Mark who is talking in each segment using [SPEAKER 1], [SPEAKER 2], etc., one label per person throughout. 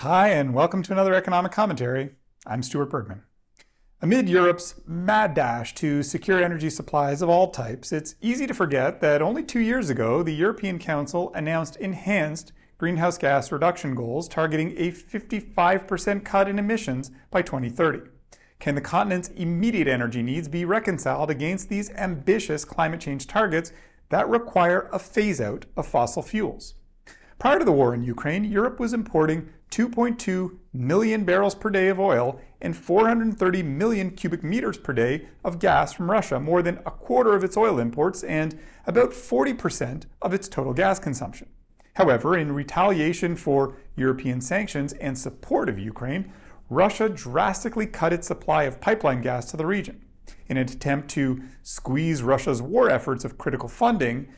[SPEAKER 1] Hi, and welcome to another economic commentary. I'm Stuart Bergman. Amid Europe's mad dash to secure energy supplies of all types, it's easy to forget that only two years ago, the European Council announced enhanced greenhouse gas reduction goals targeting a 55% cut in emissions by 2030. Can the continent's immediate energy needs be reconciled against these ambitious climate change targets that require a phase out of fossil fuels? Prior to the war in Ukraine, Europe was importing 2.2 million barrels per day of oil and 430 million cubic meters per day of gas from Russia, more than a quarter of its oil imports and about 40% of its total gas consumption. However, in retaliation for European sanctions and support of Ukraine, Russia drastically cut its supply of pipeline gas to the region. In an attempt to squeeze Russia's war efforts of critical funding,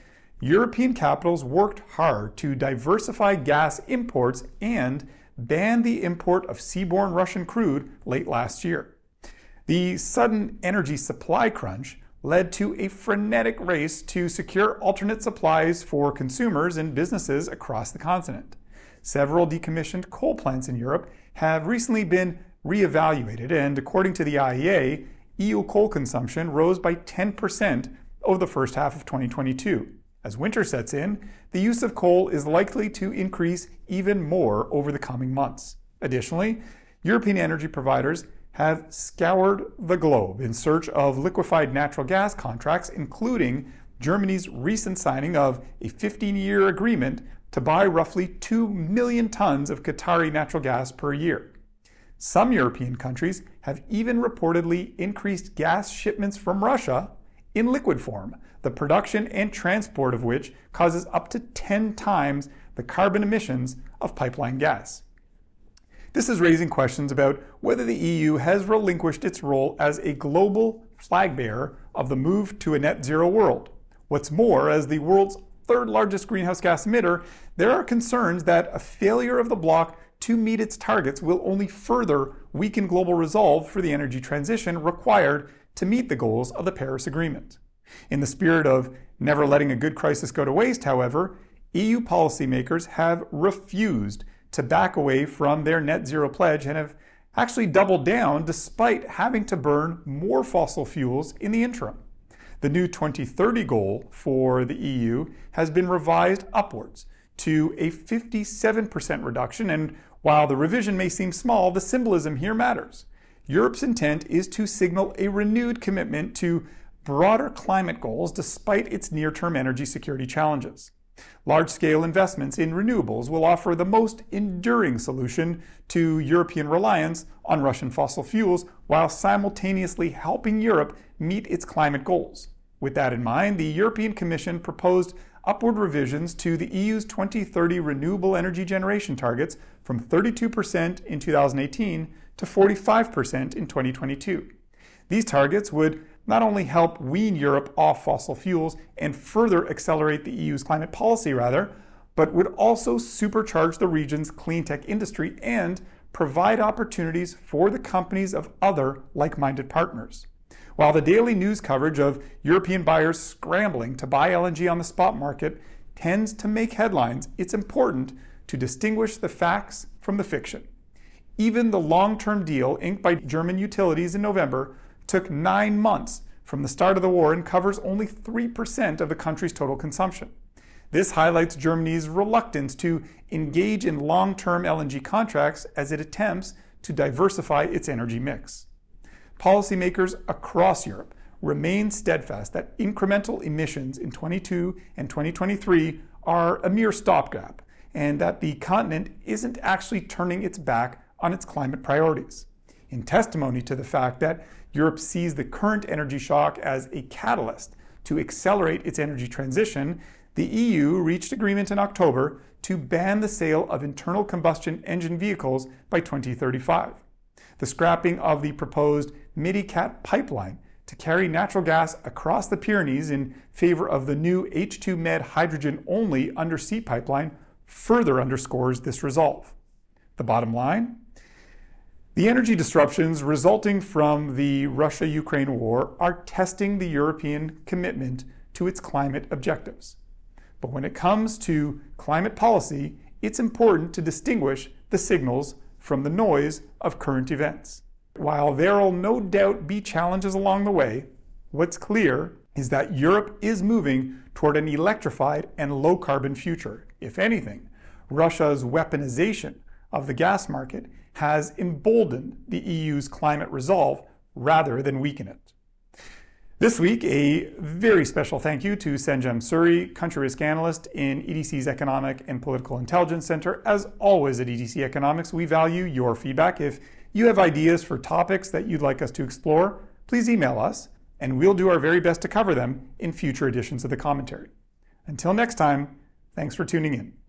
[SPEAKER 1] European capitals worked hard to diversify gas imports and banned the import of seaborne Russian crude late last year. The sudden energy supply crunch led to a frenetic race to secure alternate supplies for consumers and businesses across the continent. Several decommissioned coal plants in Europe have recently been reevaluated, and according to the IEA, EU coal consumption rose by 10% over the first half of 2022. As winter sets in, the use of coal is likely to increase even more over the coming months. Additionally, European energy providers have scoured the globe in search of liquefied natural gas contracts, including Germany's recent signing of a 15 year agreement to buy roughly 2 million tons of Qatari natural gas per year. Some European countries have even reportedly increased gas shipments from Russia in liquid form, the production and transport of which causes up to 10 times the carbon emissions of pipeline gas. This is raising questions about whether the EU has relinquished its role as a global flag bearer of the move to a net zero world. What's more, as the world's third largest greenhouse gas emitter, there are concerns that a failure of the bloc to meet its targets will only further weaken global resolve for the energy transition required to meet the goals of the Paris Agreement. In the spirit of never letting a good crisis go to waste, however, EU policymakers have refused to back away from their net zero pledge and have actually doubled down despite having to burn more fossil fuels in the interim. The new 2030 goal for the EU has been revised upwards to a 57% reduction, and while the revision may seem small, the symbolism here matters. Europe's intent is to signal a renewed commitment to broader climate goals despite its near term energy security challenges. Large scale investments in renewables will offer the most enduring solution to European reliance on Russian fossil fuels while simultaneously helping Europe meet its climate goals. With that in mind, the European Commission proposed upward revisions to the EU's 2030 renewable energy generation targets from 32% in 2018 to 45% in 2022. These targets would not only help wean Europe off fossil fuels and further accelerate the EU's climate policy, rather, but would also supercharge the region's clean tech industry and provide opportunities for the companies of other like minded partners. While the daily news coverage of European buyers scrambling to buy LNG on the spot market tends to make headlines, it's important to distinguish the facts from the fiction. Even the long term deal inked by German utilities in November took nine months from the start of the war and covers only 3% of the country's total consumption. This highlights Germany's reluctance to engage in long term LNG contracts as it attempts to diversify its energy mix. Policymakers across Europe remain steadfast that incremental emissions in 22 and 2023 are a mere stopgap and that the continent isn't actually turning its back on its climate priorities. In testimony to the fact that Europe sees the current energy shock as a catalyst to accelerate its energy transition, the EU reached agreement in October to ban the sale of internal combustion engine vehicles by 2035. The scrapping of the proposed MidiCat pipeline to carry natural gas across the Pyrenees in favor of the new H2 Med hydrogen only undersea pipeline further underscores this resolve. The bottom line the energy disruptions resulting from the Russia Ukraine war are testing the European commitment to its climate objectives. But when it comes to climate policy, it's important to distinguish the signals from the noise of current events. While there'll no doubt be challenges along the way, what's clear is that Europe is moving toward an electrified and low carbon future. If anything, Russia's weaponization of the gas market has emboldened the EU's climate resolve rather than weaken it. This week, a very special thank you to Sanjem Suri, country risk analyst in EDC's Economic and Political Intelligence Center. As always at EDC Economics, we value your feedback. If you have ideas for topics that you'd like us to explore, please email us, and we'll do our very best to cover them in future editions of the commentary. Until next time, thanks for tuning in.